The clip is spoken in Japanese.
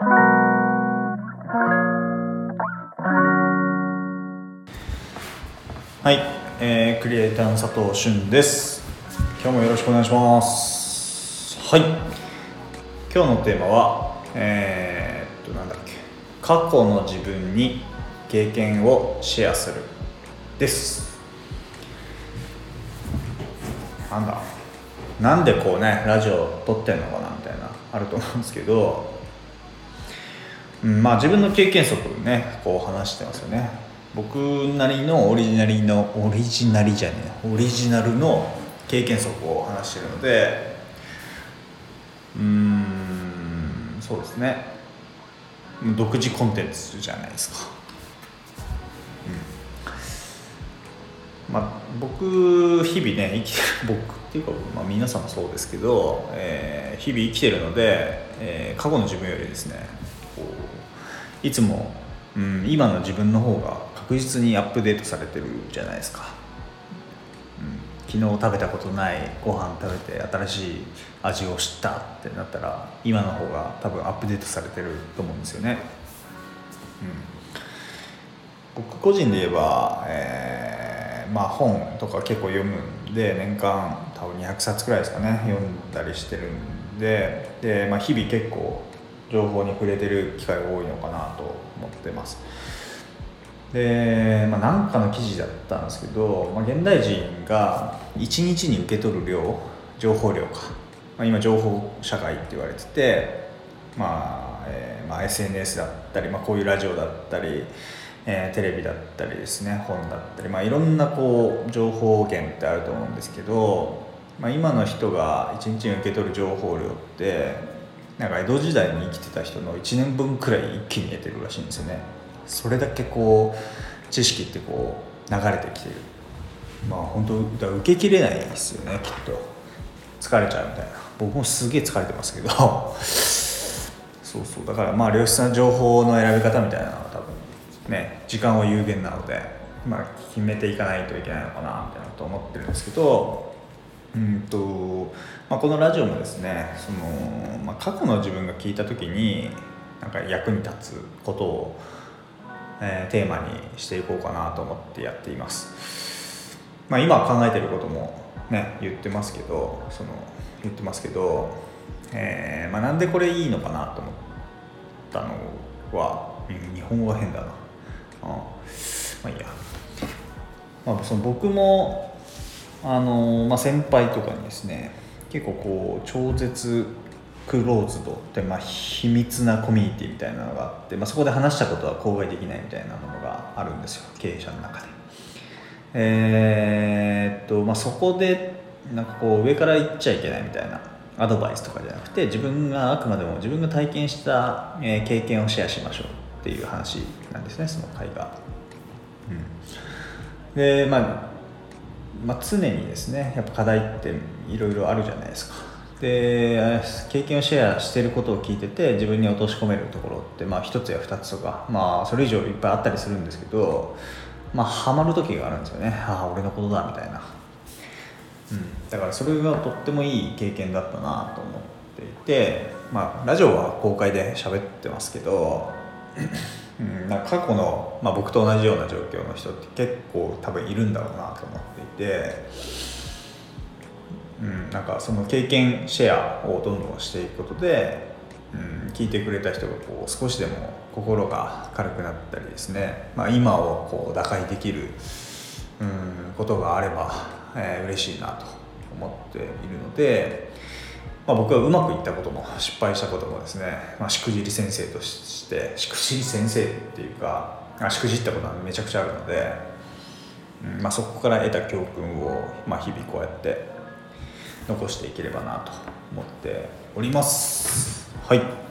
はい、えー、クリエイターの佐藤俊です。今日もよろしくお願いします。はい。今日のテーマはえー、っとなんだっけ。過去の自分に経験をシェアするです。なんだ。なんでこうねラジオ撮ってんのかなみたいなあると思うんですけど、まあ自分の経験則ねこう話してますよね。僕なりのオリジナリのオリジナリじゃねえオリジナルの経験則を話してるのでうーんそうですね。独自コンテンツじゃないですか、うん、まあ僕日々ね生きてる 僕っていうか、まあ、皆さんもそうですけど、えー、日々生きてるので、えー、過去の自分よりですねこういつも、うん、今の自分の方が確実にアップデートされてるじゃないですか、うん、昨日食べたことないご飯食べて新しい味を知ったってなったら今の方が多分アップデートされてると思うんですよね、うん、僕個人で言えば、えー、まあ本とか結構読むんで年間多分200冊くらいですかね読んだりしてるんで。で、まあ、日々結構情報に触れてる機会が多いのかなと思ってます。で、まあ、なんかの記事だったんですけど、まあ、現代人が1日に受け取る量情報量か、まあ、今情報社会って言われてて、まあえーまあ、SNS だったり、まあ、こういうラジオだったり、えー、テレビだったりですね本だったり、まあ、いろんなこう情報源ってあると思うんですけど、まあ、今の人が1日に受け取る情報量ってなんか江戸時代に生きてた人の1年分くらい一気に得てるらしいんですよね。それだけこう知識ってこう流れてきてる。まあ本当だ受けきれないですよねきっと。疲れちゃうみたいな。僕もすげえ疲れてますけど。そうそう。だからまあ良質な情報の選び方みたいなのは多分ね時間は有限なので、まあ、決めていかないといけないのかなみたいなと思ってるんですけど。うんと、まあ、このラジオもですねその、まあ、過去の自分が聞いた時になんか役に立つことをえー、テーマにしていこうかなと思ってやっています、まあ、今考えてることもね言ってますけどその言ってますけど、えーまあ、なんでこれいいのかなと思ったのは日本語が変だな。あまあいいや、まあ、その僕もあの、まあ、先輩とかにですね結構こう超絶クローズドって、まあ、秘密なコミュニティみたいなのがあって、まあ、そこで話したことは口外できないみたいなものがあるんですよ経営者の中で。えー、っとまあ、そこでなんかこう上から言っちゃいけないみたいなアドバイスとかじゃなくて自分があくまでも自分が体験した、経験をシェアしましょうっていう話なんですねその会が。うん、でまあまあ、常にですねやっぱ課題っていろいろあるじゃないですか。で経験をシェアしてることを聞いてて自分に落とし込めるところってまあ1つや2つとかまあそれ以上いっぱいあったりするんですけどまあハマる時があるんですよね。ああ俺のことだみたいな、うん、だからそれがとってもいい経験だったなと思っていてまあラジオは公開で喋ってますけどうん、なんか過去の、まあ、僕と同じような状況の人って結構多分いるんだろうなと思っていてうん、なんかその経験シェアをどんどんしていくことで、うん、聞いてくれた人がこう少しでも心が軽くなったりですね、まあ、今をこう打開できる、うん、ことがあれば、えー、嬉しいなと思っているので、まあ、僕はうまくいったことも失敗したこともですね、まあ、しくじり先生としてしくじり先生っていうかしくじったことはめちゃくちゃあるので、うんまあ、そこから得た教訓を、まあ、日々こうやって残していければなと思っております。はい。